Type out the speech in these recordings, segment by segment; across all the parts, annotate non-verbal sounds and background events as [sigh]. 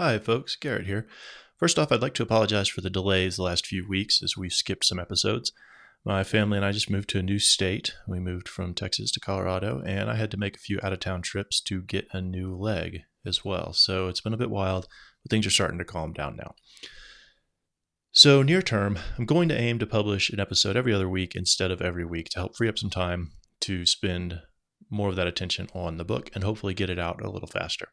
Hi, folks. Garrett here. First off, I'd like to apologize for the delays the last few weeks as we've skipped some episodes. My family and I just moved to a new state. We moved from Texas to Colorado, and I had to make a few out of town trips to get a new leg as well. So it's been a bit wild, but things are starting to calm down now. So, near term, I'm going to aim to publish an episode every other week instead of every week to help free up some time to spend more of that attention on the book and hopefully get it out a little faster.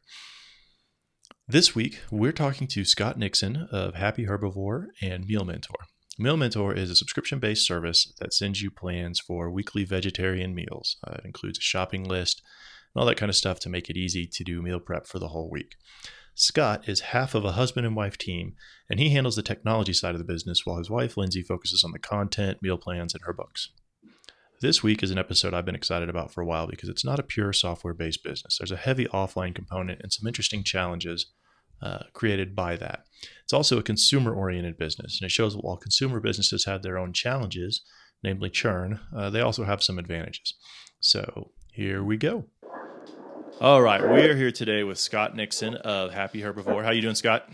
This week, we're talking to Scott Nixon of Happy Herbivore and Meal Mentor. Meal Mentor is a subscription based service that sends you plans for weekly vegetarian meals. Uh, it includes a shopping list and all that kind of stuff to make it easy to do meal prep for the whole week. Scott is half of a husband and wife team, and he handles the technology side of the business while his wife, Lindsay, focuses on the content, meal plans, and her books. This week is an episode I've been excited about for a while because it's not a pure software based business. There's a heavy offline component and some interesting challenges uh, created by that. It's also a consumer oriented business, and it shows that while consumer businesses have their own challenges, namely churn, uh, they also have some advantages. So here we go. All right, we are here today with Scott Nixon of Happy Herbivore. How are you doing, Scott?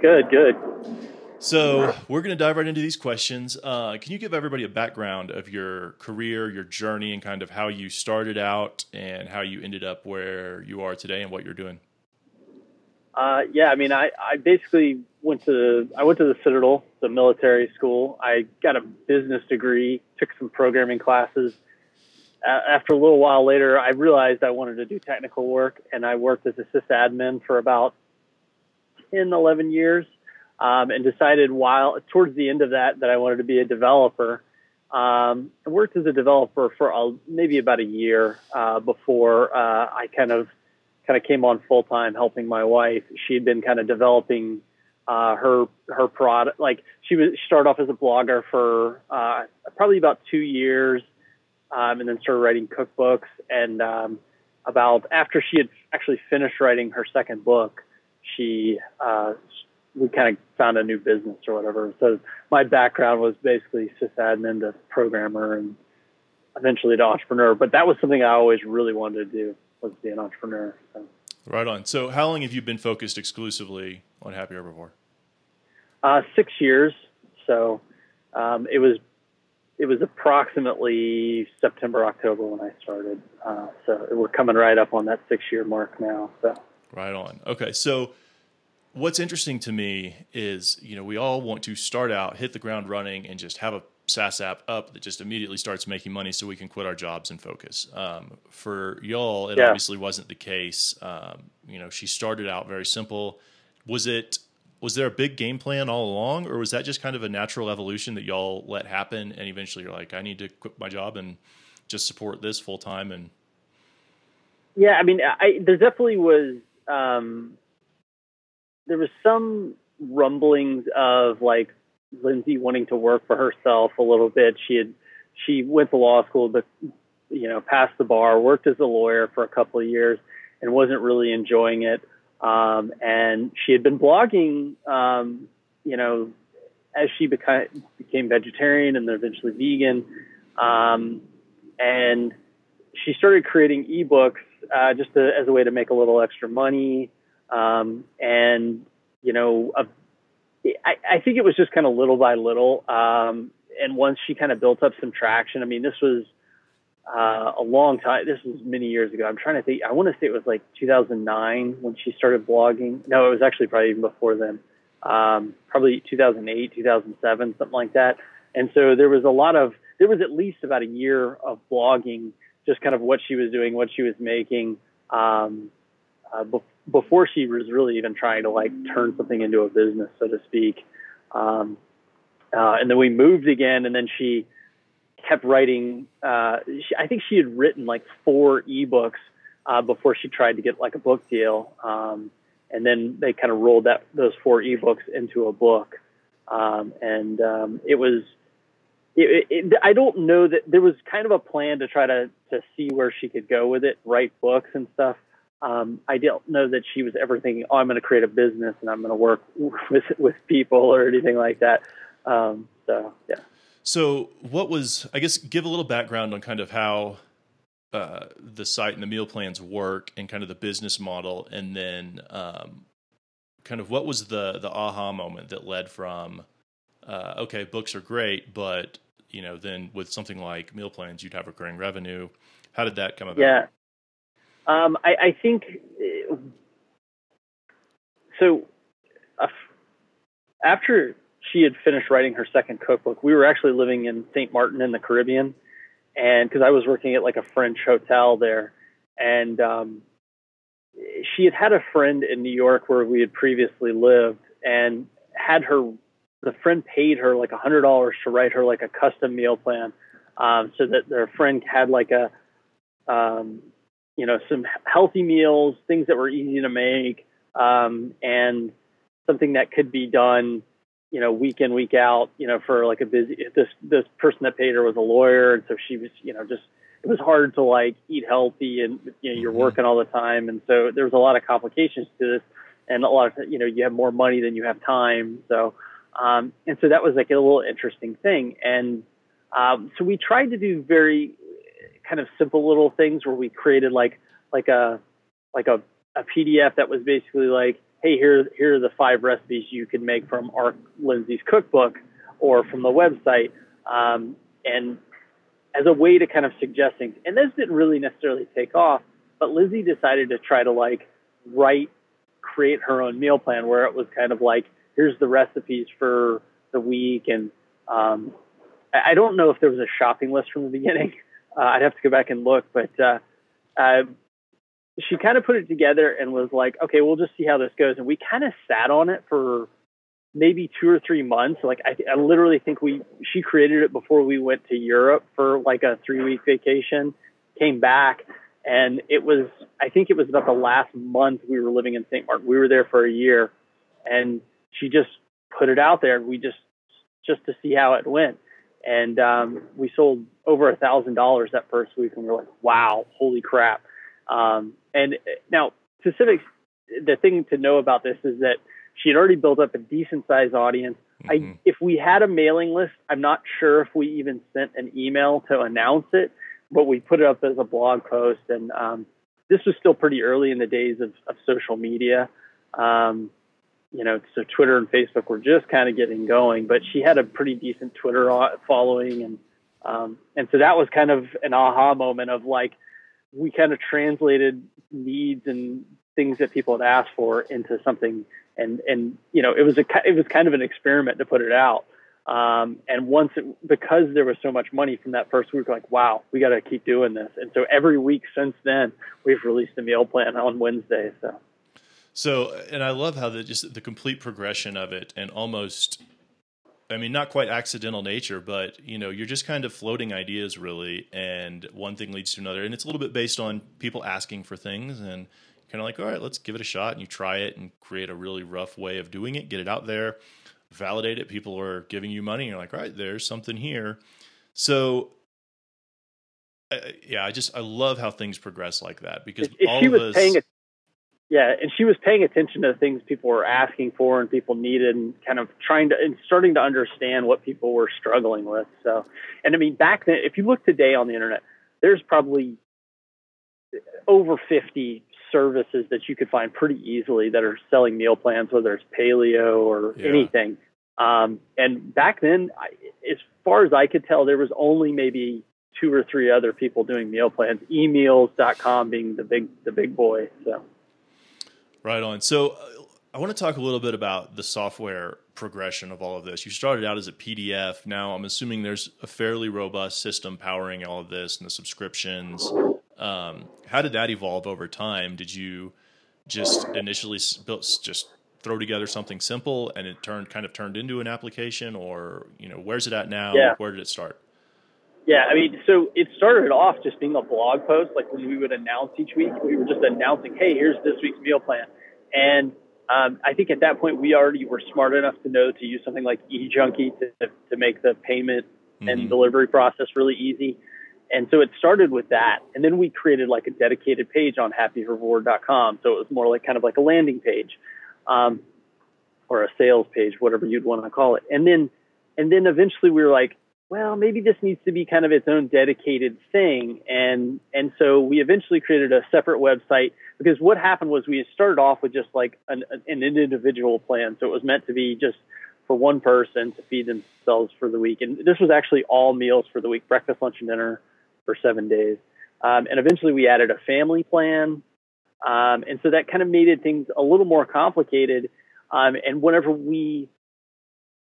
Good, good. So we're going to dive right into these questions. Uh, can you give everybody a background of your career, your journey, and kind of how you started out and how you ended up where you are today and what you're doing? Uh, yeah, I mean, I, I basically went to I went to the Citadel, the military school. I got a business degree, took some programming classes. Uh, after a little while later, I realized I wanted to do technical work, and I worked as a sysadmin for about 10, 11 years um, and decided while towards the end of that that I wanted to be a developer. Um, I worked as a developer for a, maybe about a year uh, before uh, I kind of kind of came on full time helping my wife. She had been kind of developing uh, her her product. Like she was she started off as a blogger for uh, probably about two years, um, and then started writing cookbooks. And um, about after she had actually finished writing her second book, she uh, we kind of found a new business or whatever. So my background was basically sysadmin to programmer and eventually to entrepreneur. But that was something I always really wanted to do was be an entrepreneur. So. Right on. So how long have you been focused exclusively on Happy Herbivore? Uh, six years. So um, it was it was approximately September October when I started. Uh, so we're coming right up on that six year mark now. So right on. Okay, so what's interesting to me is you know we all want to start out hit the ground running and just have a SaaS app up that just immediately starts making money so we can quit our jobs and focus. Um, for y'all, it yeah. obviously wasn't the case. Um, you know, she started out very simple. Was it was there a big game plan all along, or was that just kind of a natural evolution that y'all let happen and eventually you're like, I need to quit my job and just support this full time and yeah, I mean, I, there definitely was um, there was some rumblings of like Lindsay wanting to work for herself a little bit. She had she went to law school, but you know, passed the bar, worked as a lawyer for a couple of years, and wasn't really enjoying it. Um, and she had been blogging, um, you know, as she became became vegetarian and then eventually vegan. Um, and she started creating ebooks uh, just to, as a way to make a little extra money. Um, and you know, a, I, I think it was just kind of little by little. Um, and once she kind of built up some traction, I mean, this was uh, a long time. This was many years ago. I'm trying to think. I want to say it was like 2009 when she started blogging. No, it was actually probably even before then. Um, probably 2008, 2007, something like that. And so there was a lot of, there was at least about a year of blogging, just kind of what she was doing, what she was making, um, uh, before she was really even trying to like turn something into a business, so to speak. Um, uh, and then we moved again, and then she kept writing. Uh, she, I think she had written like four ebooks uh, before she tried to get like a book deal. Um, and then they kind of rolled that those four ebooks into a book. Um, and um, it was. It, it, I don't know that there was kind of a plan to try to to see where she could go with it, write books and stuff. Um, I don't know that she was ever thinking, "Oh, I'm going to create a business and I'm going to work [laughs] with with people or anything like that." Um, so, yeah. So, what was? I guess give a little background on kind of how uh, the site and the meal plans work, and kind of the business model, and then um, kind of what was the the aha moment that led from uh, okay, books are great, but you know, then with something like meal plans, you'd have recurring revenue. How did that come about? Yeah, um, I, I, think uh, so. Uh, after she had finished writing her second cookbook, we were actually living in St. Martin in the Caribbean, and because I was working at like a French hotel there, and um, she had had a friend in New York where we had previously lived, and had her the friend paid her like a hundred dollars to write her like a custom meal plan, um, so that their friend had like a um, you know some healthy meals, things that were easy to make, um, and something that could be done you know, week in, week out, you know, for like a busy, this, this person that paid her was a lawyer. And so she was, you know, just, it was hard to like eat healthy and, you know, you're mm-hmm. working all the time. And so there was a lot of complications to this and a lot of, you know, you have more money than you have time. So, um, and so that was like a little interesting thing. And, um, so we tried to do very kind of simple little things where we created like, like a, like a, a PDF that was basically like, hey, here, here are the five recipes you can make from our Lindsay's cookbook or from the website. Um, and as a way to kind of suggest things. And this didn't really necessarily take off, but Lizzie decided to try to like write, create her own meal plan where it was kind of like, here's the recipes for the week. And um, I don't know if there was a shopping list from the beginning. Uh, I'd have to go back and look, but uh, uh, she kind of put it together and was like, okay, we'll just see how this goes. And we kind of sat on it for maybe two or three months. Like I, I literally think we, she created it before we went to Europe for like a three week vacation, came back and it was, I think it was about the last month we were living in St. Martin. We were there for a year and she just put it out there. We just, just to see how it went. And, um, we sold over a thousand dollars that first week and we we're like, wow, holy crap. Um, and now, specifics, the thing to know about this is that she had already built up a decent sized audience. Mm-hmm. I, if we had a mailing list, I'm not sure if we even sent an email to announce it, but we put it up as a blog post. And um, this was still pretty early in the days of, of social media. Um, you know, so Twitter and Facebook were just kind of getting going, but she had a pretty decent Twitter following, and um, and so that was kind of an aha moment of like, we kind of translated needs and things that people had asked for into something and and you know it was a it was kind of an experiment to put it out. Um, and once it, because there was so much money from that first week like wow we got to keep doing this. And so every week since then we've released a meal plan on wednesday so so and i love how the just the complete progression of it and almost I mean, not quite accidental nature, but you know, you're just kind of floating ideas really, and one thing leads to another, and it's a little bit based on people asking for things, and kind of like, all right, let's give it a shot, and you try it and create a really rough way of doing it, get it out there, validate it. People are giving you money, and you're like, all right, there's something here. So, uh, yeah, I just I love how things progress like that because if, if all she was us, paying yeah, and she was paying attention to things people were asking for and people needed, and kind of trying to and starting to understand what people were struggling with. So, and I mean, back then, if you look today on the internet, there's probably over 50 services that you could find pretty easily that are selling meal plans, whether it's paleo or yeah. anything. Um, and back then, I, as far as I could tell, there was only maybe two or three other people doing meal plans. Emeals.com being the big the big boy. So. Right on. So uh, I want to talk a little bit about the software progression of all of this. You started out as a PDF. Now I'm assuming there's a fairly robust system powering all of this and the subscriptions. Um, how did that evolve over time? Did you just initially built just throw together something simple and it turned kind of turned into an application, or you know where's it at now? Yeah. Where did it start? Yeah, I mean, so it started off just being a blog post. Like when we would announce each week, we were just announcing, "Hey, here's this week's meal plan." And um, I think at that point we already were smart enough to know to use something like eJunkie to to make the payment mm-hmm. and delivery process really easy. And so it started with that, and then we created like a dedicated page on happyherbivore.com. So it was more like kind of like a landing page, um, or a sales page, whatever you'd want to call it. And then, and then eventually we were like, well, maybe this needs to be kind of its own dedicated thing. And, and so we eventually created a separate website because what happened was we started off with just like an, an individual plan. So it was meant to be just for one person to feed themselves for the week. And this was actually all meals for the week, breakfast, lunch, and dinner for seven days. Um, and eventually we added a family plan. Um, and so that kind of made things a little more complicated. Um, and whenever we,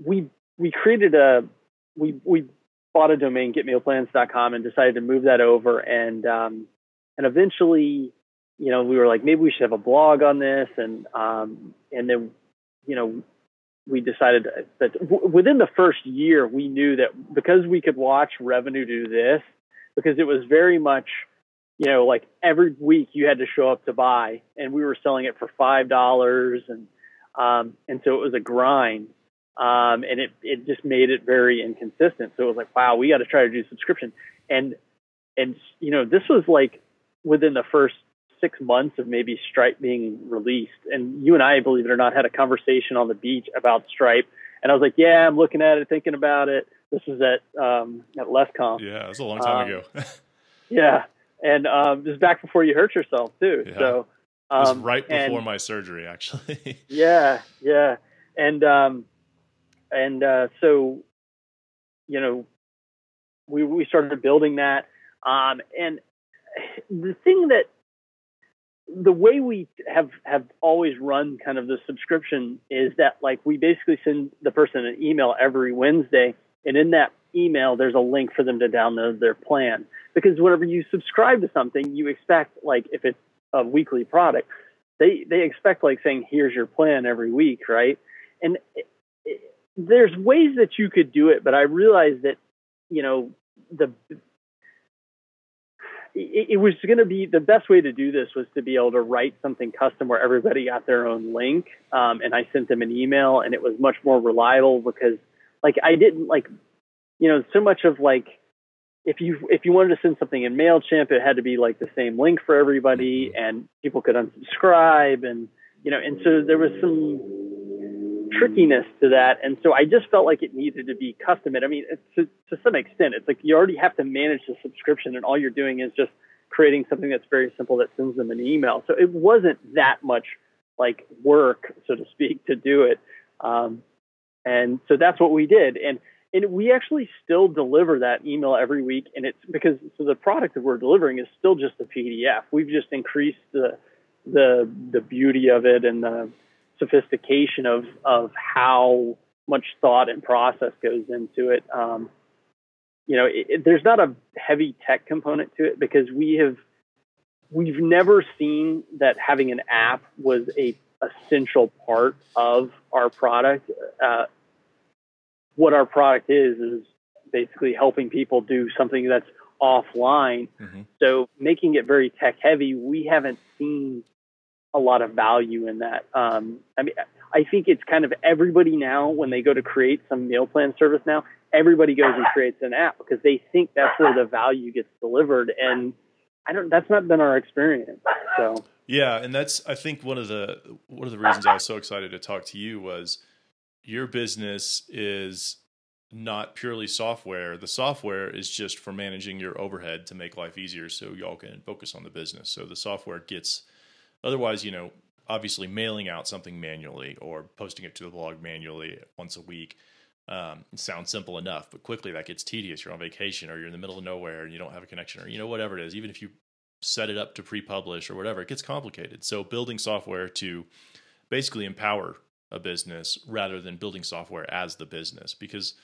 we, we created a, we, we bought a domain, getmealplans.com, and decided to move that over. And um, and eventually, you know, we were like, maybe we should have a blog on this. And um, and then, you know, we decided that w- within the first year, we knew that because we could watch revenue do this, because it was very much, you know, like every week you had to show up to buy, and we were selling it for five dollars, and um, and so it was a grind. Um, and it, it just made it very inconsistent. So it was like, wow, we got to try to do subscription. And, and, you know, this was like within the first six months of maybe Stripe being released. And you and I, believe it or not, had a conversation on the beach about Stripe. And I was like, yeah, I'm looking at it, thinking about it. This is at, um, at LessConf. Yeah, it was a long time um, ago. [laughs] yeah. And, um, this was back before you hurt yourself too. Yeah. So, um, it was um, right before and, my surgery, actually. [laughs] yeah. Yeah. And, um, and uh, so you know we we started building that. Um, and the thing that the way we have have always run kind of the subscription is that like we basically send the person an email every Wednesday. And in that email there's a link for them to download their plan. Because whenever you subscribe to something you expect like if it's a weekly product they they expect like saying here's your plan every week right? And there's ways that you could do it, but I realized that, you know, the it, it was going to be the best way to do this was to be able to write something custom where everybody got their own link, um, and I sent them an email, and it was much more reliable because, like, I didn't like, you know, so much of like if you if you wanted to send something in Mailchimp, it had to be like the same link for everybody, and people could unsubscribe, and you know, and so there was some trickiness to that. And so I just felt like it needed to be custom. I mean, to, to some extent, it's like you already have to manage the subscription, and all you're doing is just creating something that's very simple that sends them an email. So it wasn't that much like work, so to speak, to do it. Um, and so that's what we did. And and we actually still deliver that email every week. And it's because so the product that we're delivering is still just a PDF. We've just increased the the the beauty of it and the sophistication of of how much thought and process goes into it. Um, you know, it, it, there's not a heavy tech component to it because we have we've never seen that having an app was a essential part of our product. Uh, what our product is is basically helping people do something that's offline. Mm-hmm. So making it very tech heavy, we haven't seen a lot of value in that. Um, I mean, I think it's kind of everybody now when they go to create some meal plan service now, everybody goes and creates an app because they think that's where the value gets delivered, and I don't. That's not been our experience. So yeah, and that's I think one of the one of the reasons I was so excited to talk to you was your business is not purely software. The software is just for managing your overhead to make life easier so y'all can focus on the business. So the software gets Otherwise, you know, obviously mailing out something manually or posting it to the blog manually once a week um, sounds simple enough, but quickly that gets tedious. You're on vacation or you're in the middle of nowhere and you don't have a connection or, you know, whatever it is. Even if you set it up to pre publish or whatever, it gets complicated. So building software to basically empower a business rather than building software as the business because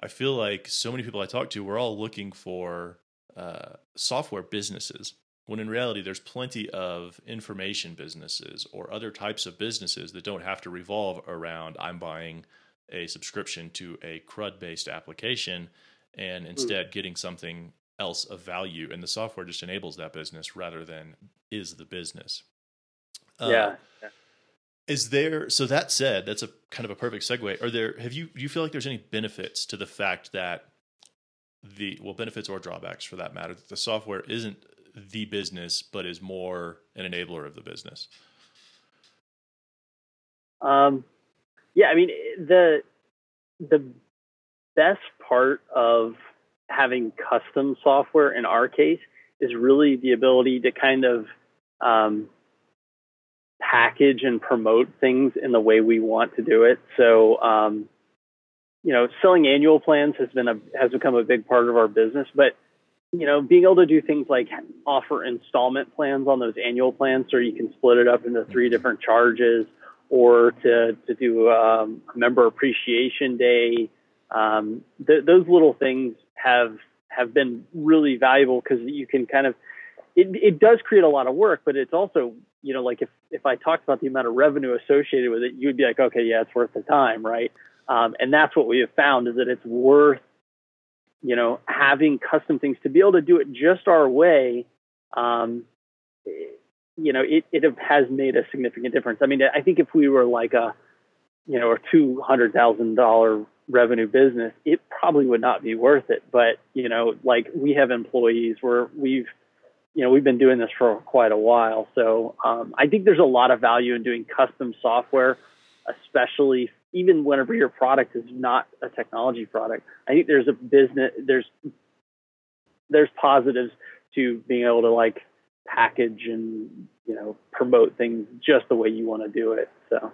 I feel like so many people I talk to, we're all looking for uh, software businesses when in reality there's plenty of information businesses or other types of businesses that don't have to revolve around i'm buying a subscription to a crud based application and hmm. instead getting something else of value and the software just enables that business rather than is the business uh, yeah. is there so that said that's a kind of a perfect segue are there have you do you feel like there's any benefits to the fact that the well benefits or drawbacks for that matter that the software isn't the business, but is more an enabler of the business? Um, yeah, I mean the the best part of having custom software in our case is really the ability to kind of um, package and promote things in the way we want to do it. So, um, you know, selling annual plans has been a has become a big part of our business, but you know, being able to do things like offer installment plans on those annual plans, so you can split it up into three different charges, or to to do um, a member appreciation day. Um, th- those little things have have been really valuable because you can kind of it, it does create a lot of work, but it's also you know like if if I talked about the amount of revenue associated with it, you'd be like, okay, yeah, it's worth the time, right? Um, and that's what we have found is that it's worth you know having custom things to be able to do it just our way. Um, you know, it, it has made a significant difference. I mean, I think if we were like a, you know, a two hundred thousand dollar revenue business, it probably would not be worth it. But you know, like we have employees where we've, you know, we've been doing this for quite a while. So um, I think there's a lot of value in doing custom software, especially even whenever your product is not a technology product. I think there's a business there's there's positives to being able to like package and you know promote things just the way you want to do it. So,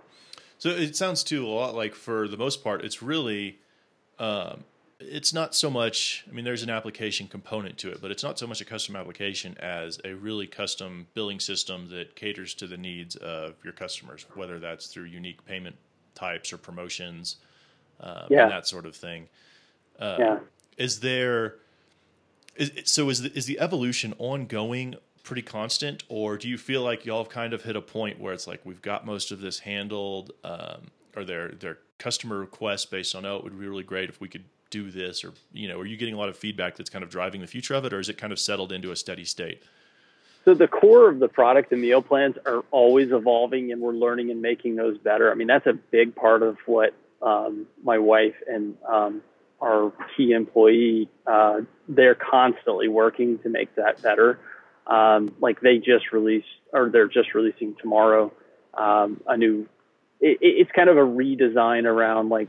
so it sounds too a lot like for the most part, it's really. Um, it's not so much i mean there's an application component to it but it's not so much a custom application as a really custom billing system that caters to the needs of your customers whether that's through unique payment types or promotions um, yeah. and that sort of thing uh, yeah. is there is, so is the, is the evolution ongoing pretty constant, or do you feel like y'all have kind of hit a point where it's like we've got most of this handled, um, or their their customer requests based on oh it would be really great if we could do this, or you know, are you getting a lot of feedback that's kind of driving the future of it, or is it kind of settled into a steady state? So the core of the product and meal plans are always evolving, and we're learning and making those better. I mean, that's a big part of what um, my wife and um, our key employee uh, they're constantly working to make that better. Um, like they just released, or they're just releasing tomorrow, um, a new. It, it's kind of a redesign around like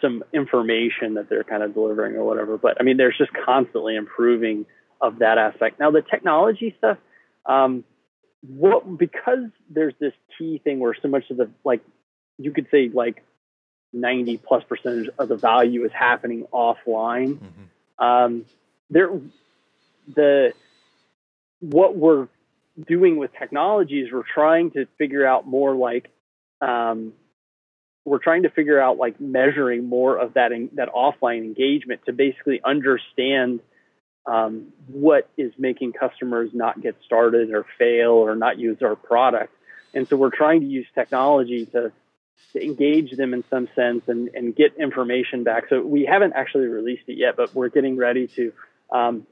some information that they're kind of delivering or whatever. But I mean, there's just constantly improving of that aspect. Now the technology stuff, um, what because there's this key thing where so much of the like, you could say like 90 plus percentage of the value is happening offline. Mm-hmm. Um, there, the what we're doing with technology is we're trying to figure out more like um, we're trying to figure out like measuring more of that in, that offline engagement to basically understand um, what is making customers not get started or fail or not use our product. And so we're trying to use technology to, to engage them in some sense and, and get information back. So we haven't actually released it yet, but we're getting ready to. Um,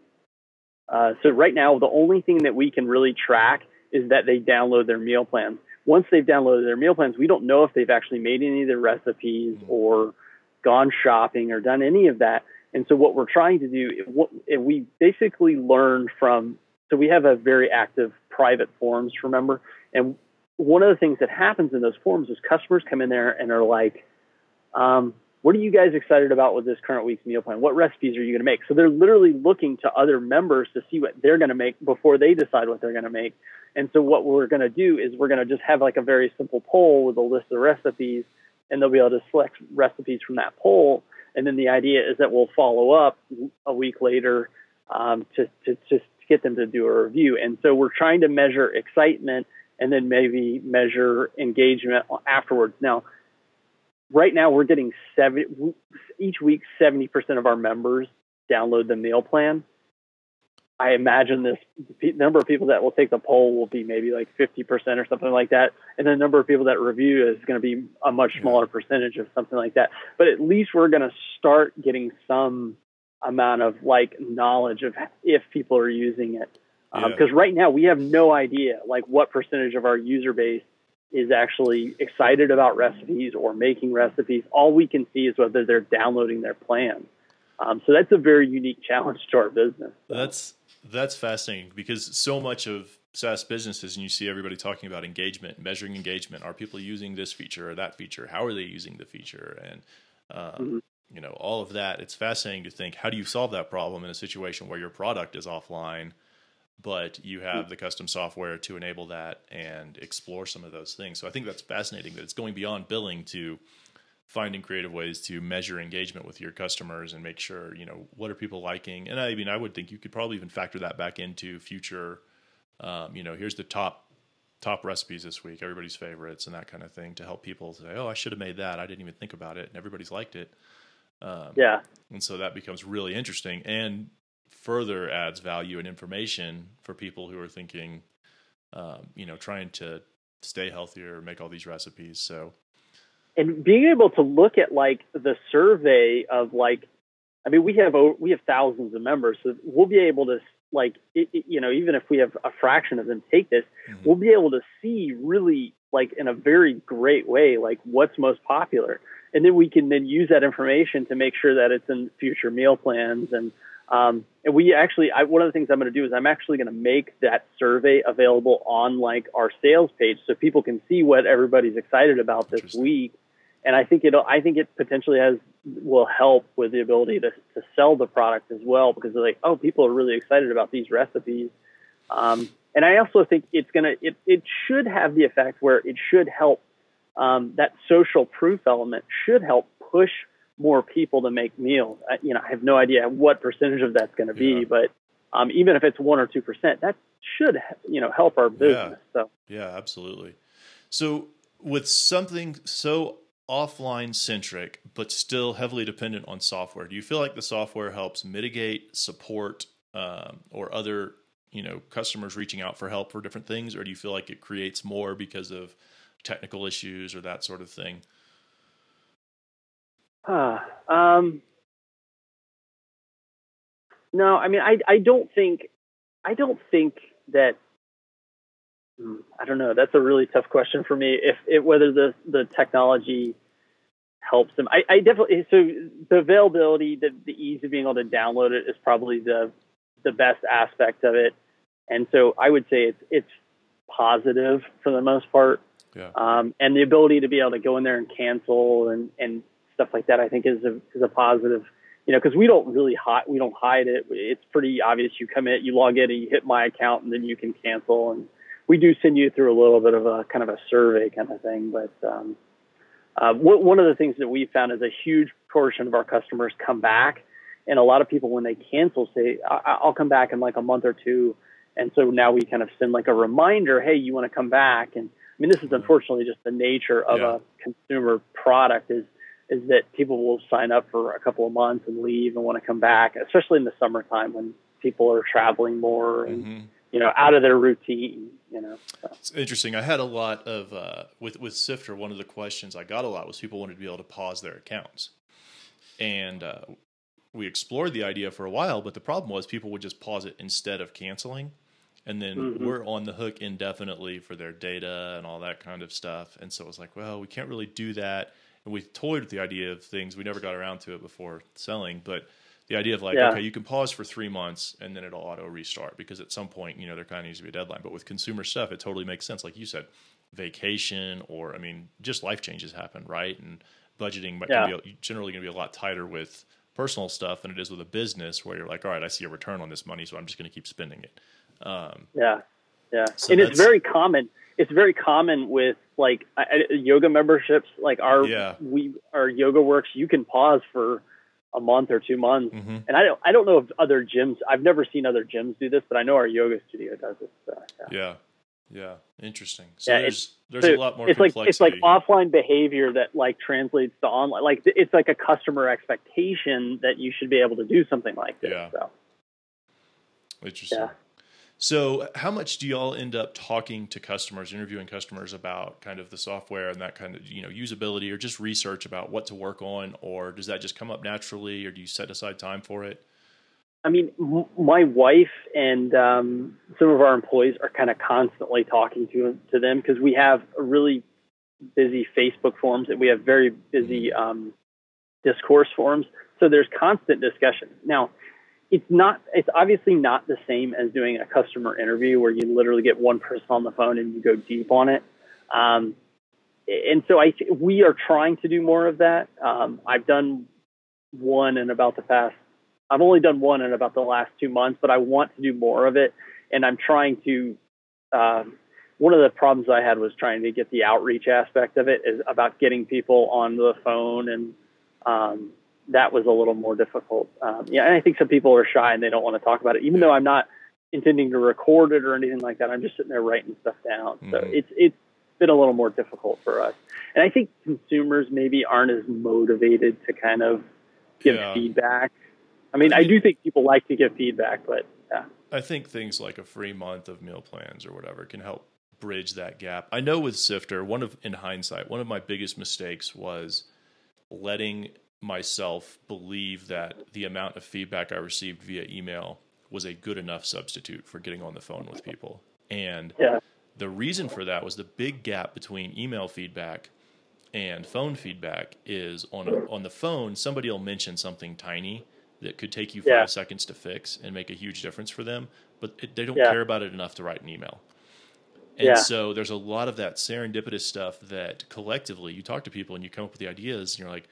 uh, so right now, the only thing that we can really track is that they download their meal plans. Once they've downloaded their meal plans, we don't know if they've actually made any of their recipes mm-hmm. or gone shopping or done any of that. And so what we're trying to do, what, we basically learned from, so we have a very active private forums, remember? And one of the things that happens in those forums is customers come in there and are like, um, what are you guys excited about with this current week's meal plan? What recipes are you going to make? So they're literally looking to other members to see what they're going to make before they decide what they're going to make. And so what we're going to do is we're going to just have like a very simple poll with a list of recipes, and they'll be able to select recipes from that poll. And then the idea is that we'll follow up a week later um, to, to, to get them to do a review. And so we're trying to measure excitement and then maybe measure engagement afterwards. Now, right now we're getting seven each week 70% of our members download the meal plan i imagine this number of people that will take the poll will be maybe like 50% or something like that and the number of people that review is going to be a much smaller percentage of something like that but at least we're going to start getting some amount of like knowledge of if people are using it because um, yeah. right now we have no idea like what percentage of our user base is actually excited about recipes or making recipes. All we can see is whether they're downloading their plans. Um, so that's a very unique [laughs] challenge to our business. That's that's fascinating because so much of SaaS businesses, and you see everybody talking about engagement, measuring engagement. Are people using this feature or that feature? How are they using the feature? And um, mm-hmm. you know, all of that. It's fascinating to think how do you solve that problem in a situation where your product is offline, but you have the custom software to enable that and explore some of those things. So I think that's fascinating that it's going beyond billing to finding creative ways to measure engagement with your customers and make sure you know what are people liking? And i mean i would think you could probably even factor that back into future um, you know here's the top top recipes this week everybody's favorites and that kind of thing to help people say oh i should have made that. I didn't even think about it and everybody's liked it. Um, yeah. and so that becomes really interesting and further adds value and information for people who are thinking um, you know trying to stay healthier make all these recipes. So and being able to look at like the survey of like i mean we have we have thousands of members so we'll be able to like it, it, you know even if we have a fraction of them take this mm-hmm. we'll be able to see really like in a very great way like what's most popular. And then we can then use that information to make sure that it's in future meal plans and um, and we actually, I, one of the things I'm going to do is I'm actually going to make that survey available on like our sales page so people can see what everybody's excited about this week and I think it I think it potentially has will help with the ability to, to sell the product as well because they're like oh people are really excited about these recipes um, and I also think it's gonna it, it should have the effect where it should help um, that social proof element should help push more people to make meals I, you know I have no idea what percentage of that's going to be yeah. but um, even if it's one or two percent that should you know help our business yeah. so yeah absolutely so with something so offline centric, but still heavily dependent on software? Do you feel like the software helps mitigate support um, or other you know customers reaching out for help for different things, or do you feel like it creates more because of technical issues or that sort of thing? Huh. Um, no, I mean, I I don't think I don't think that I don't know. That's a really tough question for me. If it, whether the the technology helps them, I, I definitely so the availability, the, the ease of being able to download it is probably the the best aspect of it. And so I would say it's it's positive for the most part. Yeah. Um, and the ability to be able to go in there and cancel and and stuff like that, I think is a is a positive. You know, because we don't really hide we don't hide it. It's pretty obvious. You come in, you log in, and you hit my account, and then you can cancel and we do send you through a little bit of a kind of a survey kind of thing. But um, uh, one of the things that we found is a huge portion of our customers come back, and a lot of people when they cancel say, "I'll come back in like a month or two. And so now we kind of send like a reminder, "Hey, you want to come back?" And I mean, this is unfortunately just the nature of yeah. a consumer product is is that people will sign up for a couple of months and leave and want to come back, especially in the summertime when people are traveling more and mm-hmm you know, out of their routine. You know, so. it's interesting. I had a lot of uh, with with Sifter. One of the questions I got a lot was people wanted to be able to pause their accounts, and uh, we explored the idea for a while. But the problem was people would just pause it instead of canceling, and then mm-hmm. we're on the hook indefinitely for their data and all that kind of stuff. And so it was like, well, we can't really do that. And we toyed with the idea of things. We never got around to it before selling, but the idea of like yeah. okay you can pause for three months and then it'll auto restart because at some point you know there kind of needs to be a deadline but with consumer stuff it totally makes sense like you said vacation or i mean just life changes happen right and budgeting might yeah. be generally going to be a lot tighter with personal stuff than it is with a business where you're like all right i see a return on this money so i'm just going to keep spending it um, yeah yeah so and it's very common it's very common with like yoga memberships like our yeah. we our YogaWorks you can pause for a month or two months. Mm-hmm. And I don't I don't know if other gyms I've never seen other gyms do this, but I know our yoga studio does it. So, yeah. yeah. Yeah, interesting. So yeah, there's there's so a lot more. It's complexity. like it's like offline behavior that like translates to online. Like it's like a customer expectation that you should be able to do something like this. Yeah. So. Interesting. Yeah. So, how much do y'all end up talking to customers, interviewing customers about kind of the software and that kind of you know usability, or just research about what to work on, or does that just come up naturally, or do you set aside time for it? I mean, my wife and um, some of our employees are kind of constantly talking to to them because we have a really busy Facebook forums and we have very busy mm-hmm. um, discourse forums. So there's constant discussion. Now, it's not it's obviously not the same as doing a customer interview where you literally get one person on the phone and you go deep on it um, and so I we are trying to do more of that um, I've done one in about the past. I've only done one in about the last two months, but I want to do more of it, and I'm trying to. Um, one of the problems I had was trying to get the outreach aspect of it is about getting people on the phone, and um, that was a little more difficult. Um, yeah, and I think some people are shy and they don't want to talk about it, even though I'm not intending to record it or anything like that. I'm just sitting there writing stuff down. Mm-hmm. So it's it's been a little more difficult for us. And I think consumers maybe aren't as motivated to kind of give yeah. feedback. I mean, I, mean, I do think people like to give feedback, but yeah. I think things like a free month of meal plans or whatever can help bridge that gap. I know with Sifter, one of in hindsight, one of my biggest mistakes was letting myself believe that the amount of feedback I received via email was a good enough substitute for getting on the phone with people. And yeah. the reason for that was the big gap between email feedback and phone feedback is on a, on the phone somebody will mention something tiny that could take you 5 yeah. seconds to fix and make a huge difference for them, but it, they don't yeah. care about it enough to write an email. And yeah. so there's a lot of that serendipitous stuff that collectively you talk to people and you come up with the ideas and you're like,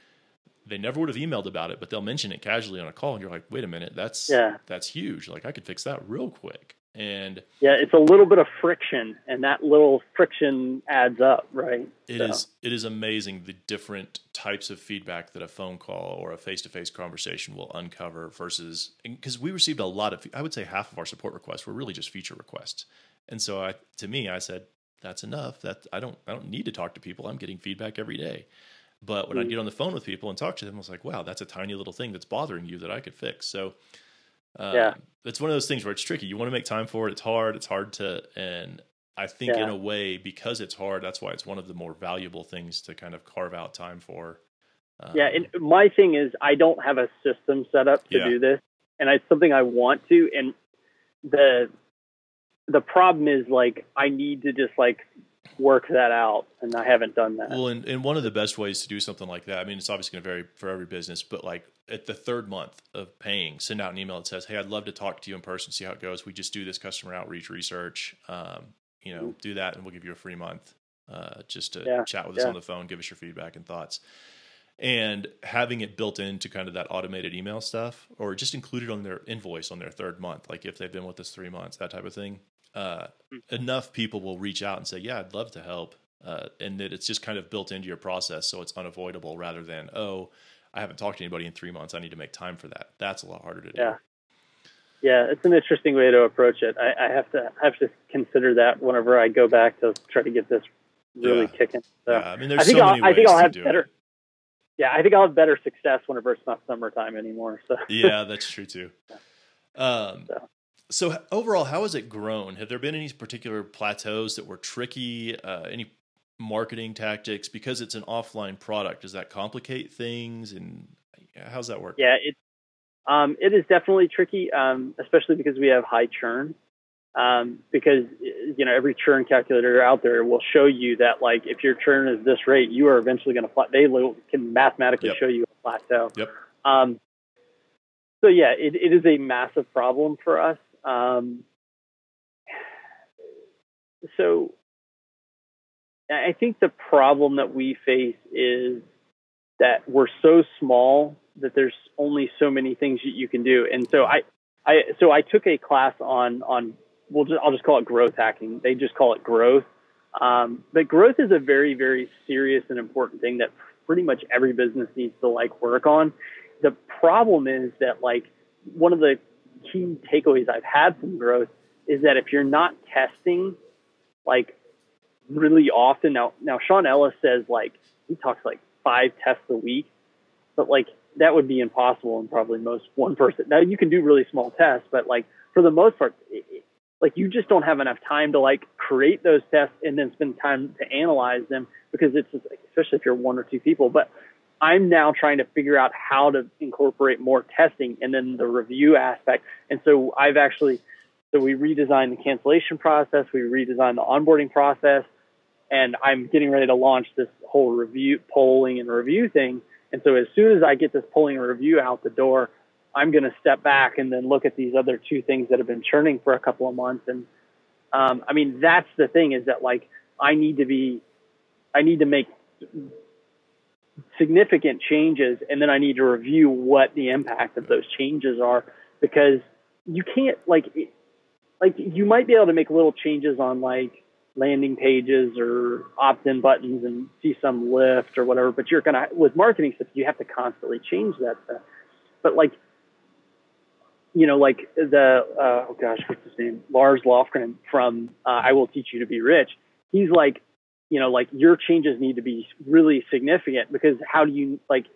they never would have emailed about it, but they'll mention it casually on a call, and you're like, wait a minute, that's yeah. that's huge. Like I could fix that real quick. And yeah, it's a little bit of friction, and that little friction adds up, right? It so. is. It is amazing the different types of feedback that a phone call or a face-to-face conversation will uncover versus because we received a lot of. I would say half of our support requests were really just feature requests, and so I, to me, I said that's enough. That I don't. I don't need to talk to people. I'm getting feedback every day. But when mm. I get on the phone with people and talk to them, I was like, wow, that's a tiny little thing that's bothering you that I could fix. So uh, yeah, it's one of those things where it's tricky. You want to make time for it. It's hard. It's hard to, and I think yeah. in a way, because it's hard, that's why it's one of the more valuable things to kind of carve out time for. Um, yeah, and my thing is, I don't have a system set up to yeah. do this, and it's something I want to. And the the problem is like I need to just like work that out, and I haven't done that. Well, and, and one of the best ways to do something like that, I mean, it's obviously going to vary for every business, but like at the third month of paying, send out an email that says, "Hey, I'd love to talk to you in person, see how it goes. We just do this customer outreach research. Um, you know, do that, and we'll give you a free month uh, just to yeah, chat with us on the phone, give us your feedback and thoughts." And having it built into kind of that automated email stuff, or just included on their invoice on their third month, like if they've been with us three months, that type of thing uh, mm. enough people will reach out and say, "Yeah, I'd love to help," uh, and that it's just kind of built into your process, so it's unavoidable rather than, "Oh, I haven't talked to anybody in three months. I need to make time for that." That's a lot harder to do. Yeah, yeah, it's an interesting way to approach it. I, I have to I have to consider that whenever I go back to try to get this really yeah. kicking. So yeah, I mean, there's I think so I'll, I think I'll have better. It. Yeah, I think I'll have better success whenever it's not summertime anymore. So yeah, that's true too. [laughs] Um, so so overall, how has it grown? Have there been any particular plateaus that were tricky? Uh, any marketing tactics because it's an offline product? Does that complicate things? And how's that work? Yeah, it um, it is definitely tricky, um, especially because we have high churn. Um, because you know every churn calculator out there will show you that like if your churn is this rate, you are eventually going to plat- they can mathematically yep. show you a plateau. Yep. Um, so yeah, it, it is a massive problem for us. Um, so I think the problem that we face is that we're so small that there's only so many things that you can do. And so I, I, so I took a class on, on, we'll just, I'll just call it growth hacking. They just call it growth. Um, but growth is a very, very serious and important thing that pretty much every business needs to like work on. The problem is that like one of the key takeaways I've had from growth is that if you're not testing like really often now now Sean Ellis says like he talks like five tests a week, but like that would be impossible in probably most one person. Now you can do really small tests, but like for the most part, it, like you just don't have enough time to like create those tests and then spend time to analyze them because it's just, especially if you're one or two people. But I'm now trying to figure out how to incorporate more testing and then the review aspect. And so I've actually, so we redesigned the cancellation process, we redesigned the onboarding process, and I'm getting ready to launch this whole review, polling and review thing. And so as soon as I get this polling and review out the door, I'm going to step back and then look at these other two things that have been churning for a couple of months. And um, I mean, that's the thing is that like I need to be, I need to make significant changes, and then I need to review what the impact of those changes are because you can't like like you might be able to make little changes on like landing pages or opt-in buttons and see some lift or whatever but you're gonna with marketing stuff you have to constantly change that stuff. But like you know like the uh, oh gosh what's his name? Lars lofgren from uh, i will teach you to be rich. He's like you know like your changes need to be really significant because how do you like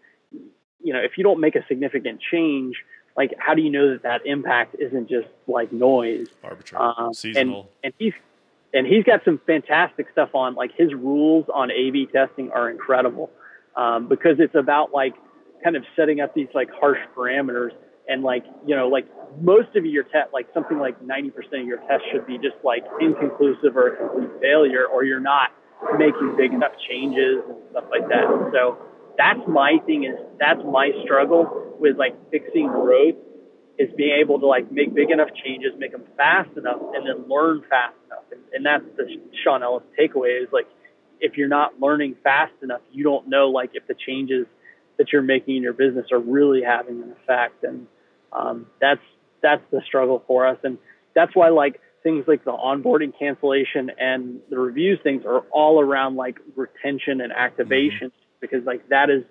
you know if you don't make a significant change like how do you know that that impact isn't just like noise? Arbitrary. Um, seasonal. and, and he's and he's got some fantastic stuff on like his rules on A/B testing are incredible. Um, because it's about like kind of setting up these like harsh parameters and like you know like most of your test like something like 90% of your test should be just like inconclusive or a complete failure or you're not making big enough changes and stuff like that so that's my thing is that's my struggle with like fixing growth is being able to like make big enough changes, make them fast enough, and then learn fast enough. And, and that's the Sean Ellis takeaway is like if you're not learning fast enough, you don't know like if the changes that you're making in your business are really having an effect. And um, that's that's the struggle for us, and that's why like things like the onboarding cancellation and the reviews things are all around like retention and activation mm-hmm. because like that is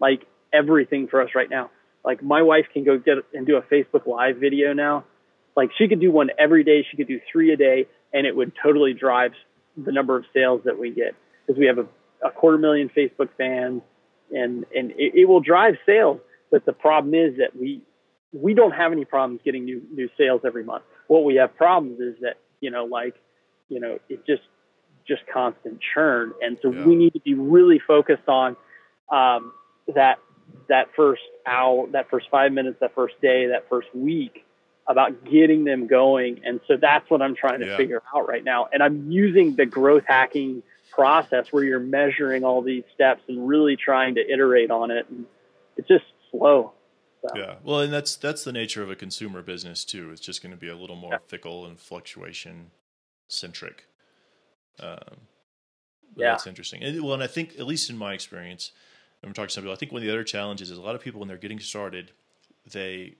like everything for us right now like my wife can go get and do a Facebook Live video now. Like she could do one every day. She could do three a day, and it would totally drive the number of sales that we get because we have a, a, quarter million Facebook fans, and and it, it will drive sales. But the problem is that we we don't have any problems getting new new sales every month. What we have problems is that you know like you know it just just constant churn, and so yeah. we need to be really focused on um, that that first hour, that first five minutes, that first day, that first week about getting them going. And so that's what I'm trying to yeah. figure out right now. And I'm using the growth hacking process where you're measuring all these steps and really trying to iterate on it. And it's just slow. So. Yeah. Well, and that's that's the nature of a consumer business too. It's just going to be a little more yeah. fickle and fluctuation centric. Um, yeah. That's interesting. And, well, and I think at least in my experience, I'm talking to some people. I think one of the other challenges is a lot of people when they're getting started, they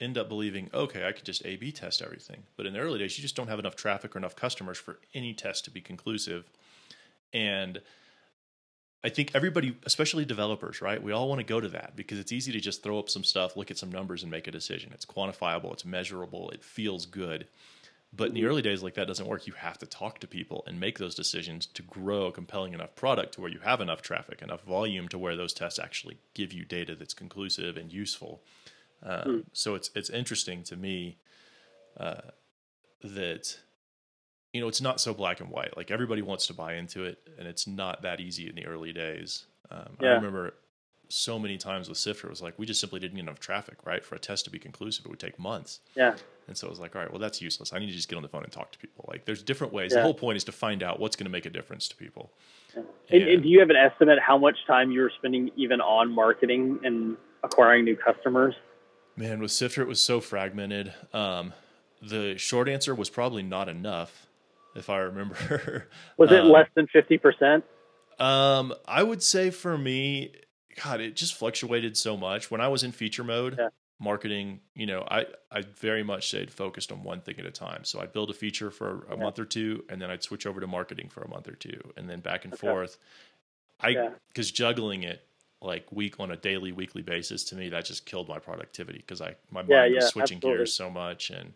end up believing, okay, I could just A B test everything. But in the early days, you just don't have enough traffic or enough customers for any test to be conclusive. And I think everybody, especially developers, right? We all want to go to that because it's easy to just throw up some stuff, look at some numbers, and make a decision. It's quantifiable, it's measurable, it feels good. But in the early days, like that doesn't work. You have to talk to people and make those decisions to grow a compelling enough product to where you have enough traffic, enough volume to where those tests actually give you data that's conclusive and useful. Um, mm. So it's it's interesting to me uh, that you know it's not so black and white. Like everybody wants to buy into it, and it's not that easy in the early days. Um, yeah. I remember so many times with Sifter, it was like we just simply didn't get enough traffic, right? For a test to be conclusive, it would take months. Yeah. And so it was like, all right, well, that's useless. I need to just get on the phone and talk to people. Like, there's different ways. Yeah. The whole point is to find out what's going to make a difference to people. Yeah. And, and, do you have an estimate how much time you were spending even on marketing and acquiring new customers? Man, with Sifter, it was so fragmented. Um, the short answer was probably not enough, if I remember. [laughs] was it um, less than fifty percent? Um, I would say for me, God, it just fluctuated so much. When I was in feature mode, yeah. marketing, you know, I, I very much stayed focused on one thing at a time. So I'd build a feature for a yeah. month or two, and then I'd switch over to marketing for a month or two, and then back and okay. forth. I because yeah. juggling it like week on a daily, weekly basis to me that just killed my productivity because I my mind was switching absolutely. gears so much and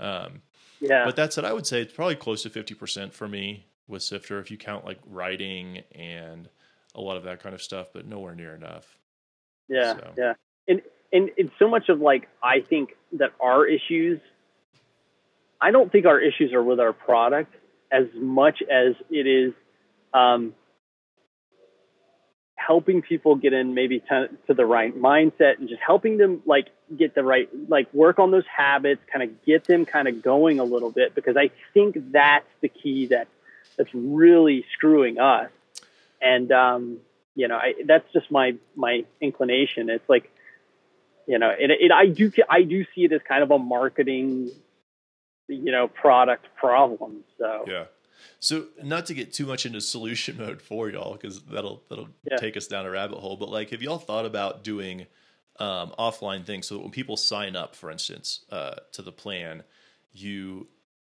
um yeah. But that said, I would say it's probably close to fifty percent for me with Sifter if you count like writing and a lot of that kind of stuff, but nowhere near enough. Yeah, so. yeah, and and and so much of like I think that our issues. I don't think our issues are with our product as much as it is um, helping people get in maybe to, to, the right mindset and just helping them like get the right like work on those habits kind of get them kind of going a little bit because i think that's the key that that's really screwing us and um, you know, I, that's just my my inclination. It's like, you know, it, it I do I do see it as kind of a marketing, you know, product problem. So yeah. So, not to get too much into solution [laughs] mode for y'all, because that'll that'll yeah. take us down a rabbit hole. But like, have y'all thought about doing um, offline things so that when people sign up, for instance, uh, to the plan, you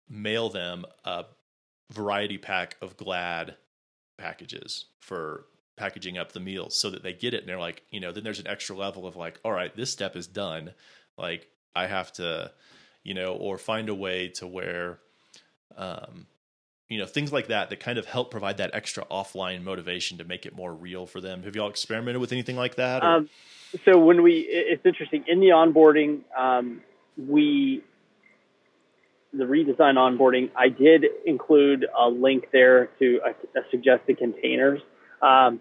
mail them a variety pack of Glad packages for packaging up the meals so that they get it and they're like, you know, then there's an extra level of like, all right, this step is done. Like I have to, you know, or find a way to where, um, you know, things like that that kind of help provide that extra offline motivation to make it more real for them. Have y'all experimented with anything like that? Um, so when we, it's interesting in the onboarding, um, we the redesign onboarding, I did include a link there to a, a suggested containers. Um,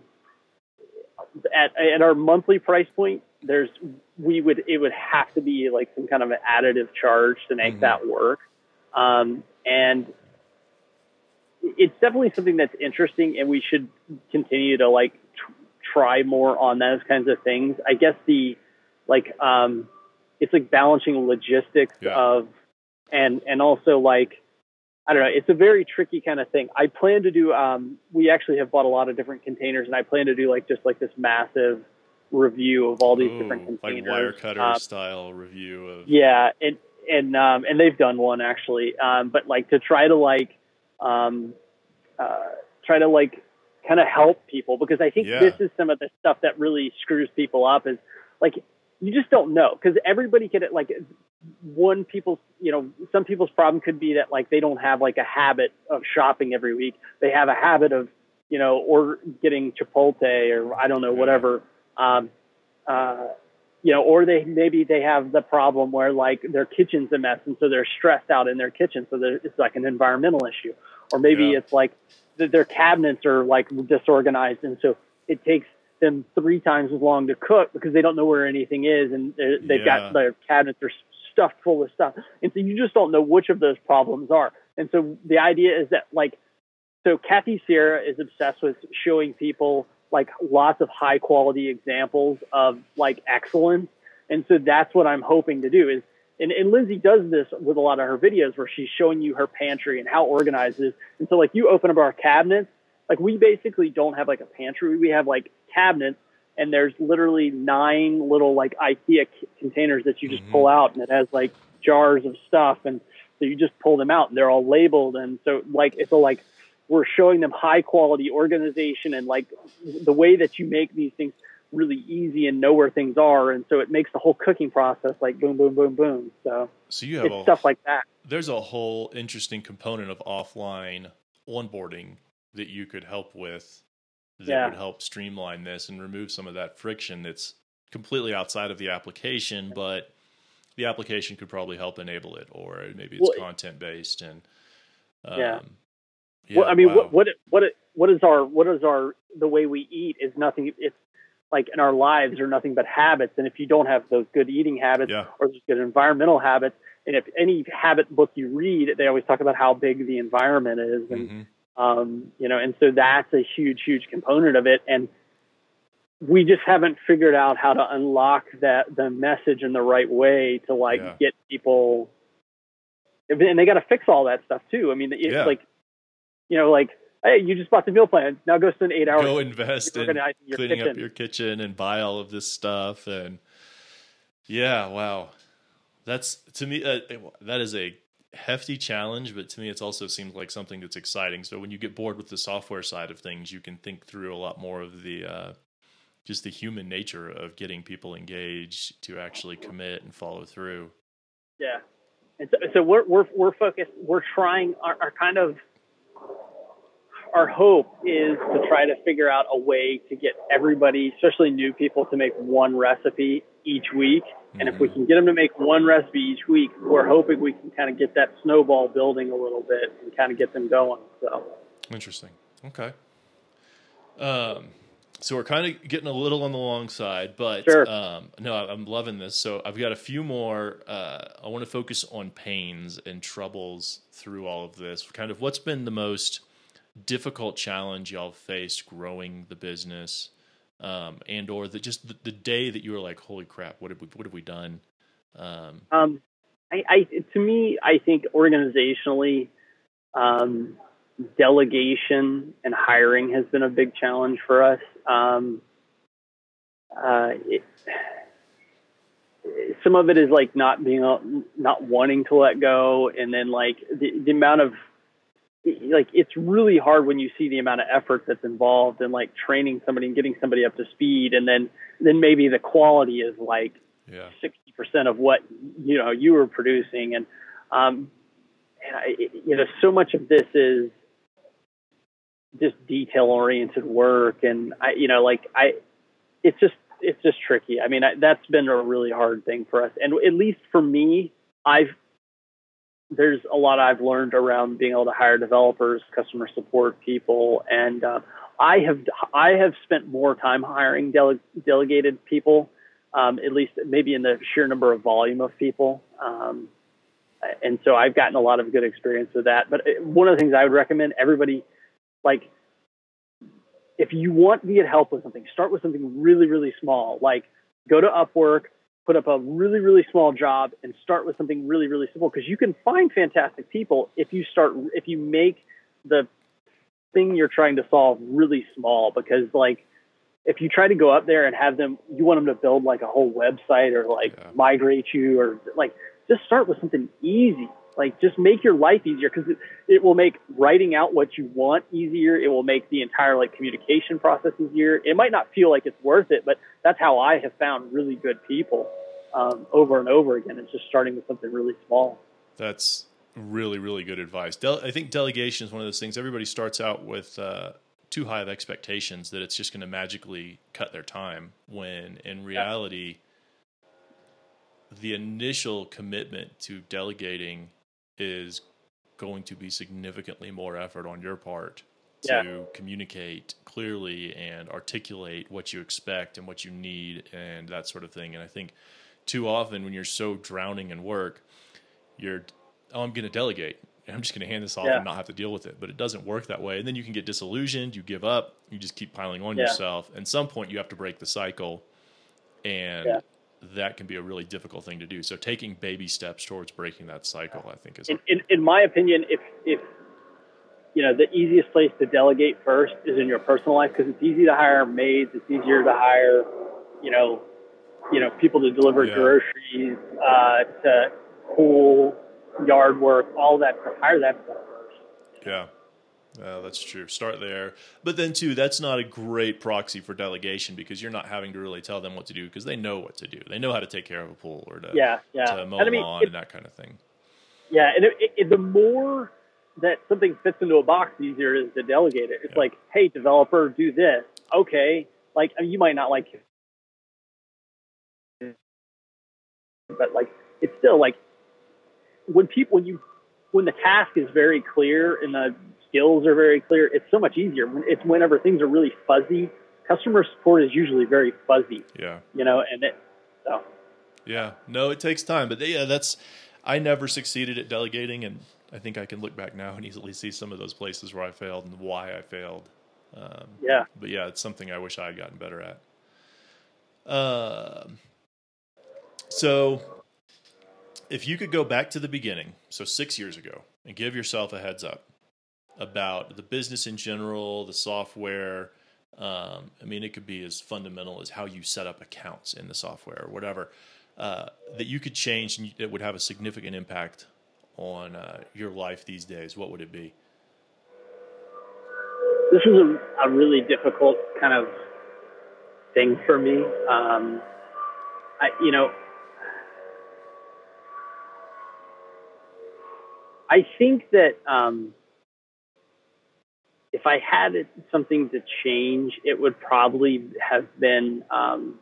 at, at our monthly price point, there's we would it would have to be like some kind of an additive charge to make mm-hmm. that work, um, and it's definitely something that's interesting, and we should continue to like tr- try more on those kinds of things. I guess the like um, it's like balancing logistics yeah. of and and also like I don't know, it's a very tricky kind of thing. I plan to do um we actually have bought a lot of different containers and I plan to do like just like this massive review of all these Ooh, different containers. Like Wirecutter um, style review of Yeah, and and um and they've done one actually. Um but like to try to like um uh try to like kind of help people because I think yeah. this is some of the stuff that really screws people up is like you just don't know because everybody can like one people's you know some people's problem could be that like they don't have like a habit of shopping every week. They have a habit of you know or getting chipotle or i don't know whatever. Um uh you know or they maybe they have the problem where like their kitchen's a mess and so they're stressed out in their kitchen so it's like an environmental issue or maybe yeah. it's like their cabinets are like disorganized and so it takes them three times as long to cook because they don't know where anything is and they've yeah. got their cabinets are stuffed full of stuff. And so you just don't know which of those problems are. And so the idea is that like, so Kathy Sierra is obsessed with showing people like lots of high quality examples of like excellence. And so that's what I'm hoping to do is, and, and Lindsay does this with a lot of her videos where she's showing you her pantry and how organized it is. And so like you open up our cabinets, like we basically don't have like a pantry. We have like cabinets and there's literally nine little like IKEA c- containers that you just mm-hmm. pull out, and it has like jars of stuff, and so you just pull them out, and they're all labeled, and so like it's a like we're showing them high quality organization and like the way that you make these things really easy and know where things are, and so it makes the whole cooking process like boom, boom, boom, boom. So so you have a, stuff like that. There's a whole interesting component of offline onboarding that you could help with that yeah. would help streamline this and remove some of that friction that's completely outside of the application, but the application could probably help enable it, or maybe it's well, content based and um, yeah. Yeah. Well, I mean, wow. what what what what is our what is our the way we eat is nothing. It's like in our lives are nothing but habits, and if you don't have those good eating habits yeah. or those good environmental habits, and if any habit book you read, they always talk about how big the environment is, and mm-hmm. Um, you know, and so that's a huge, huge component of it. And we just haven't figured out how to unlock that the message in the right way to like yeah. get people. And they got to fix all that stuff too. I mean, it's yeah. like, you know, like hey, you just bought the meal plan. Now go spend eight hours. Go invest in cleaning kitchen. up your kitchen and buy all of this stuff. And yeah, wow, that's to me uh, that is a hefty challenge, but to me, it also seems like something that's exciting. So when you get bored with the software side of things, you can think through a lot more of the uh, just the human nature of getting people engaged to actually commit and follow through. Yeah, and so, so we're we're we're focused. We're trying our, our kind of our hope is to try to figure out a way to get everybody, especially new people, to make one recipe each week and if we can get them to make one recipe each week, we're hoping we can kind of get that snowball building a little bit and kind of get them going. So interesting. Okay. Um, so we're kind of getting a little on the long side, but sure. um, no, I'm loving this. So I've got a few more. Uh, I want to focus on pains and troubles through all of this. Kind of what's been the most difficult challenge y'all faced growing the business um, and or the just the, the, day that you were like, holy crap, what have we what have we done? Um, um I, I to me, I think organizationally, um, delegation and hiring has been a big challenge for us. Um, uh, it, some of it is like not being not wanting to let go, and then like the, the amount of like it's really hard when you see the amount of effort that's involved in like training somebody and getting somebody up to speed, and then then maybe the quality is like sixty yeah. percent of what you know you were producing, and um, and I, you know so much of this is just detail oriented work, and I you know like I it's just it's just tricky. I mean, I, that's been a really hard thing for us, and at least for me, I've there's a lot I've learned around being able to hire developers, customer support people, and uh, I have I have spent more time hiring dele- delegated people, um, at least maybe in the sheer number of volume of people. Um, and so I've gotten a lot of good experience with that. But uh, one of the things I would recommend everybody, like if you want to get help with something, start with something really, really small. Like go to Upwork, put up a really, really small job, and start with something really, really simple. Because you can find fantastic people if you start if you make the thing you're trying to solve really small. Because like if you try to go up there and have them, you want them to build like a whole website or like yeah. migrate you or like just start with something easy like just make your life easier because it, it will make writing out what you want easier. It will make the entire like communication process easier. It might not feel like it's worth it, but that's how I have found really good people um, over and over again. It's just starting with something really small. That's really really good advice. I think delegation is one of those things. Everybody starts out with. Uh, too high of expectations that it's just going to magically cut their time when in reality yeah. the initial commitment to delegating is going to be significantly more effort on your part to yeah. communicate clearly and articulate what you expect and what you need and that sort of thing. And I think too often when you're so drowning in work, you're, oh, I'm going to delegate. I'm just going to hand this off yeah. and not have to deal with it. But it doesn't work that way. And then you can get disillusioned. You give up. You just keep piling on yeah. yourself. And some point, you have to break the cycle. And that can be a really difficult thing to do. So taking baby steps towards breaking that cycle, I think, is. In, in, in my opinion, if if you know the easiest place to delegate first is in your personal life because it's easy to hire maids. It's easier to hire, you know, you know people to deliver yeah. groceries, uh, to pool, yard work, all that stuff. Hire that stuff first. Yeah. Uh, that's true. Start there. But then, too, that's not a great proxy for delegation because you're not having to really tell them what to do because they know what to do. They know how to take care of a pool or to, yeah, yeah. to mow and I mean, lawn it, and that kind of thing. Yeah, and it, it, the more that something fits into a box, the easier it is to delegate it. It's yeah. like, hey, developer, do this. Okay. Like, I mean, you might not like it, but like, it's still like when people, when you, when the task is very clear and the skills are very clear, it's so much easier. It's whenever things are really fuzzy. Customer support is usually very fuzzy. Yeah. You know, and it so. Yeah. No, it takes time, but yeah, that's. I never succeeded at delegating, and I think I can look back now and easily see some of those places where I failed and why I failed. Um, yeah. But yeah, it's something I wish I had gotten better at. Uh, so, if you could go back to the beginning, so six years ago, and give yourself a heads up, about the business in general, the software. Um, I mean, it could be as fundamental as how you set up accounts in the software or whatever uh, that you could change and it would have a significant impact on uh, your life these days. What would it be? This is a, a really difficult kind of thing for me. Um, I, you know, I think that um, if I had something to change, it would probably have been um,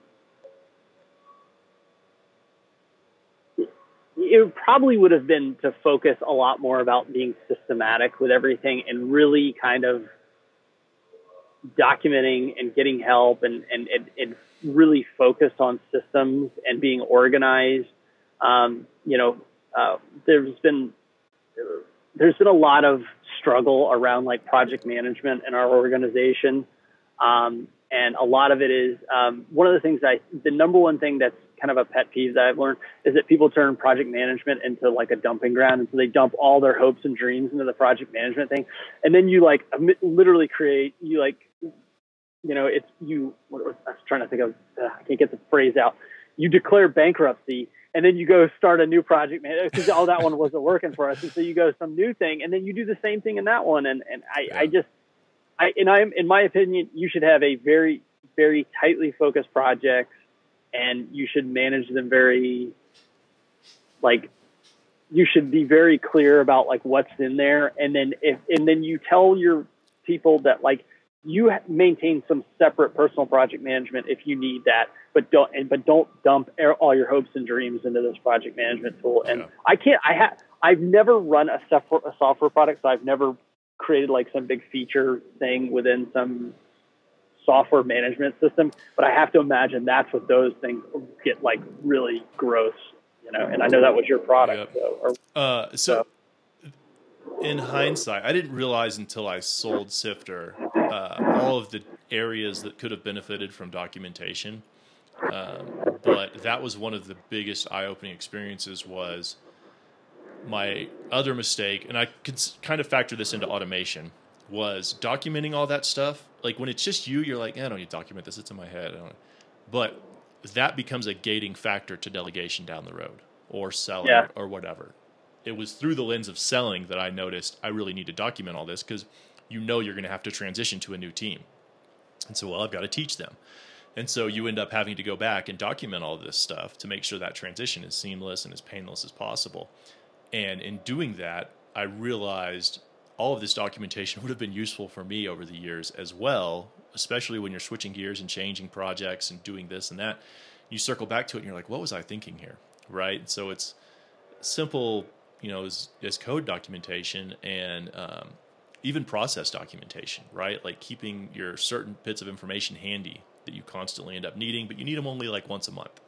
it probably would have been to focus a lot more about being systematic with everything and really kind of documenting and getting help and, and, and, and really focus on systems and being organized. Um, you know, uh, there's been there's been a lot of struggle around like project management in our organization. Um, and a lot of it is um, one of the things I the number one thing that's kind of a pet peeve that I've learned is that people turn project management into like a dumping ground, and so they dump all their hopes and dreams into the project management thing, and then you like literally create you like you know it's you what I was trying to think of uh, I can't get the phrase out. You declare bankruptcy and then you go start a new project man because all that one wasn't working for us. And so you go some new thing and then you do the same thing in that one. And and I, yeah. I just I and I'm in my opinion you should have a very very tightly focused projects and you should manage them very like you should be very clear about like what's in there. And then if and then you tell your people that like you maintain some separate personal project management if you need that, but don't and but don't dump all your hopes and dreams into this project management tool. And yeah. I can't. I have. I've never run a software, a software product, so I've never created like some big feature thing within some software management system. But I have to imagine that's what those things get like really gross, you know. And I know that was your product, so, or, uh, so, so in hindsight, I didn't realize until I sold Sifter uh, all of the areas that could have benefited from documentation. Um, but that was one of the biggest eye-opening experiences. Was my other mistake, and I could kind of factor this into automation, was documenting all that stuff. Like when it's just you, you're like, eh, I don't need to document this; it's in my head. But that becomes a gating factor to delegation down the road, or selling, yeah. or whatever it was through the lens of selling that I noticed I really need to document all this because you know you're going to have to transition to a new team. And so, well, I've got to teach them. And so you end up having to go back and document all this stuff to make sure that transition is seamless and as painless as possible. And in doing that, I realized all of this documentation [laughs] would have been useful for me over the years as well, especially when you're switching gears and changing projects and doing this and that. You circle back to it and you're like, what was I thinking here? Right. So it's simple you know, as, as code documentation and um, even process documentation, right? Like keeping your certain bits of information handy that you constantly end up needing, but you need them only like once a month.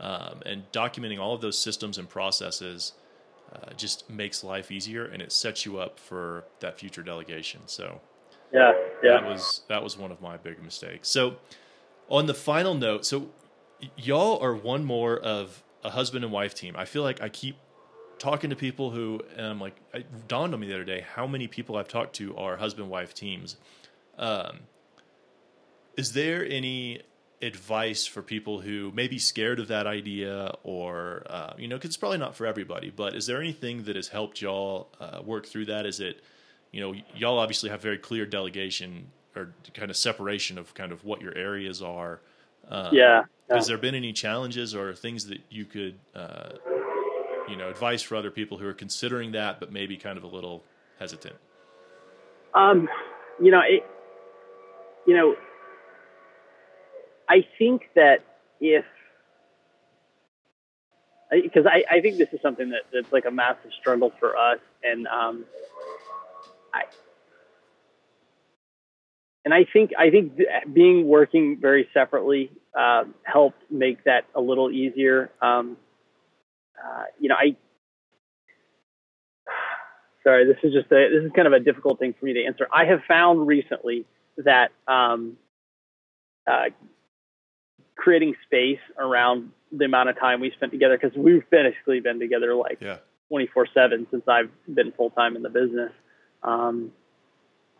Um, and documenting all of those systems and processes uh, just makes life easier and it sets you up for that future delegation. So, yeah, yeah, that was that was one of my big mistakes. So, on the final note, so y'all are one more of a husband and wife team. I feel like I keep talking to people who, and I'm like, it dawned on me the other day how many people I've talked to are husband wife teams. Um, is there any advice for people who may be scared of that idea or, uh, you know, because it's probably not for everybody, but is there anything that has helped y'all uh, work through that? Is it, you know, y'all obviously have very clear delegation or kind of separation of kind of what your areas are. Um, yeah, yeah. Has there been any challenges or things that you could uh, you know advice for other people who are considering that but maybe kind of a little hesitant um you know it you know i think that if because I, I think this is something that, that's like a massive struggle for us and um i and I think I think being working very separately uh, helped make that a little easier. Um, uh, you know, I [sighs] sorry, this is just a this is kind of a difficult thing for me to answer. I have found recently that um, uh, creating space around the amount of time we spent together because we've basically been together like twenty four seven since I've been full time in the business. Um,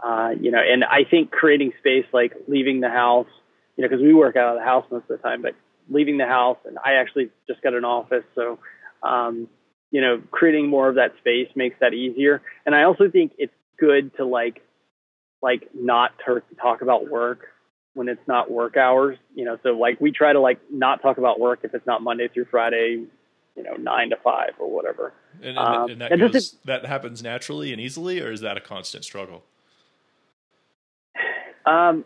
uh, you know, and I think creating space like leaving the house, you know, because we work out of the house most of the time, but leaving the house and I actually just got an office, so um, you know, creating more of that space makes that easier. And I also think it's good to like, like not ter- talk about work when it's not work hours, you know, so like we try to like not talk about work if it's not Monday through Friday, you know, nine to five or whatever. And, and, um, and that, and goes, that happens naturally and easily, or is that a constant struggle? Um,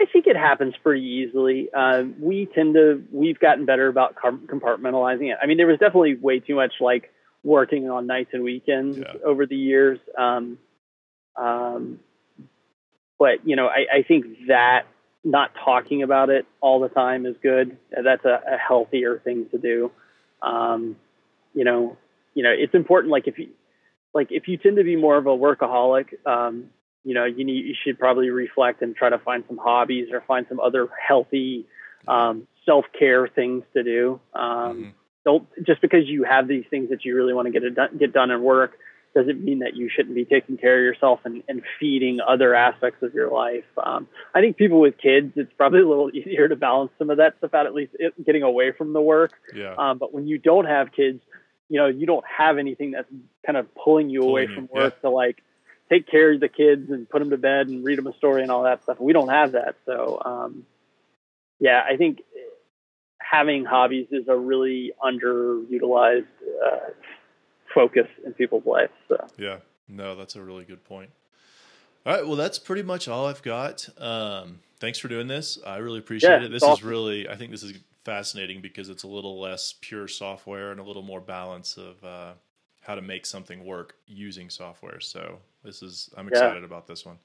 I think it happens pretty easily. Uh, we tend to, we've gotten better about compartmentalizing it. I mean, there was definitely way too much like working on nights and weekends yeah. over the years. Um, um, but, you know, I, I think that not talking about it all the time is good. That's a, a healthier thing to do. Um, you know, you know, it's important. Like if you, like if you tend to be more of a workaholic, um, you know, you need you should probably reflect and try to find some hobbies or find some other healthy um, self care things to do. Um, mm-hmm. Don't just because you have these things that you really want to get it done, get done and work doesn't mean that you shouldn't be taking care of yourself and, and feeding other aspects of your life. Um, I think people with kids, it's probably a little [laughs] easier to balance some of that stuff out, at least it, getting away from the work. Yeah. Um, but when you don't have kids, you know, you don't have anything that's kind of pulling you pulling away from work yeah. to like take care of the kids and put them to bed and read them a story and all that stuff. We don't have that. So, um, yeah, I think having hobbies is a really underutilized uh, focus in people's lives. So. Yeah, no, that's a really good point. All right, well, that's pretty much all I've got. Um, thanks for doing this. I really appreciate yeah, it. This awesome. is really, I think this is fascinating because it's a little less pure software and a little more balance of uh, how to make something work using software. So this is, I'm excited yeah. about this one.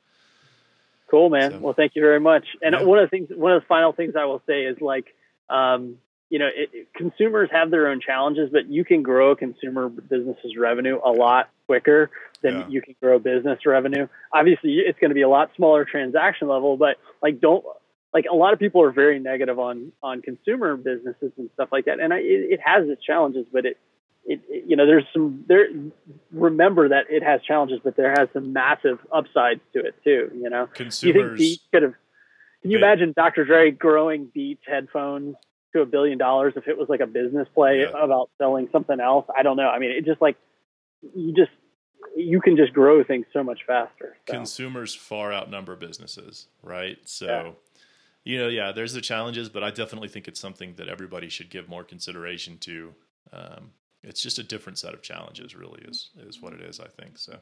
Cool, man. So, well, thank you very much. And yeah. one of the things, one of the final things I will say is like, um, you know, it, it, consumers have their own challenges, but you can grow a consumer business's revenue a lot quicker than yeah. you can grow business revenue. Obviously, it's going to be a lot smaller transaction level, but like, don't like a lot of people are very negative on on consumer businesses and stuff like that, and I, it, it has its challenges, but it, it, it you know there's some there. Remember that it has challenges, but there has some massive upsides to it too. You know, consumers. You think Beats could have? Can you they, imagine Dr. Dre growing Beats headphones to a billion dollars if it was like a business play yeah. about selling something else. I don't know. I mean, it just like you just you can just grow things so much faster. So. Consumers far outnumber businesses, right? So, yeah. you know, yeah, there's the challenges, but I definitely think it's something that everybody should give more consideration to. Um, it's just a different set of challenges, really, is is what it is. I think so.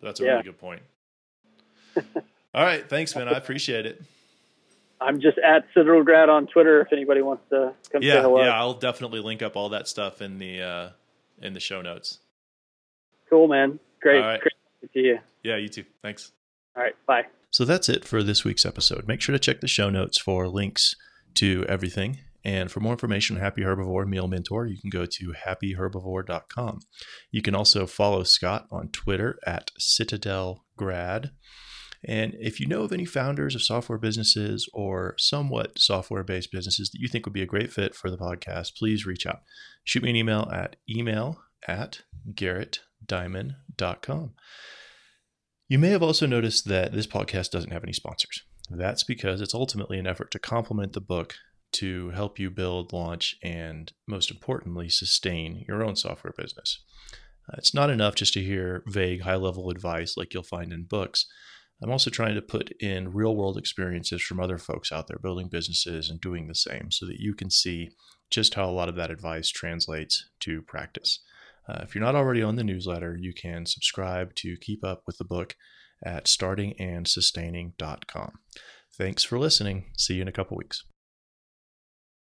But that's a yeah. really good point. [laughs] All right, thanks, man. I appreciate it. I'm just at CitadelGrad on Twitter if anybody wants to come yeah, say hello. Yeah, I'll definitely link up all that stuff in the uh, in the show notes. Cool, man. Great. Right. Great to see you. Yeah, you too. Thanks. All right. Bye. So that's it for this week's episode. Make sure to check the show notes for links to everything. And for more information on Happy Herbivore Meal Mentor, you can go to happyherbivore.com. You can also follow Scott on Twitter at CitadelGrad. And if you know of any founders of software businesses or somewhat software based businesses that you think would be a great fit for the podcast, please reach out. Shoot me an email at email at garrettdimon.com. You may have also noticed that this podcast doesn't have any sponsors. That's because it's ultimately an effort to complement the book to help you build, launch, and most importantly, sustain your own software business. Uh, it's not enough just to hear vague, high level advice like you'll find in books. I'm also trying to put in real world experiences from other folks out there building businesses and doing the same so that you can see just how a lot of that advice translates to practice. Uh, if you're not already on the newsletter, you can subscribe to keep up with the book at startingandsustaining.com. Thanks for listening. See you in a couple weeks.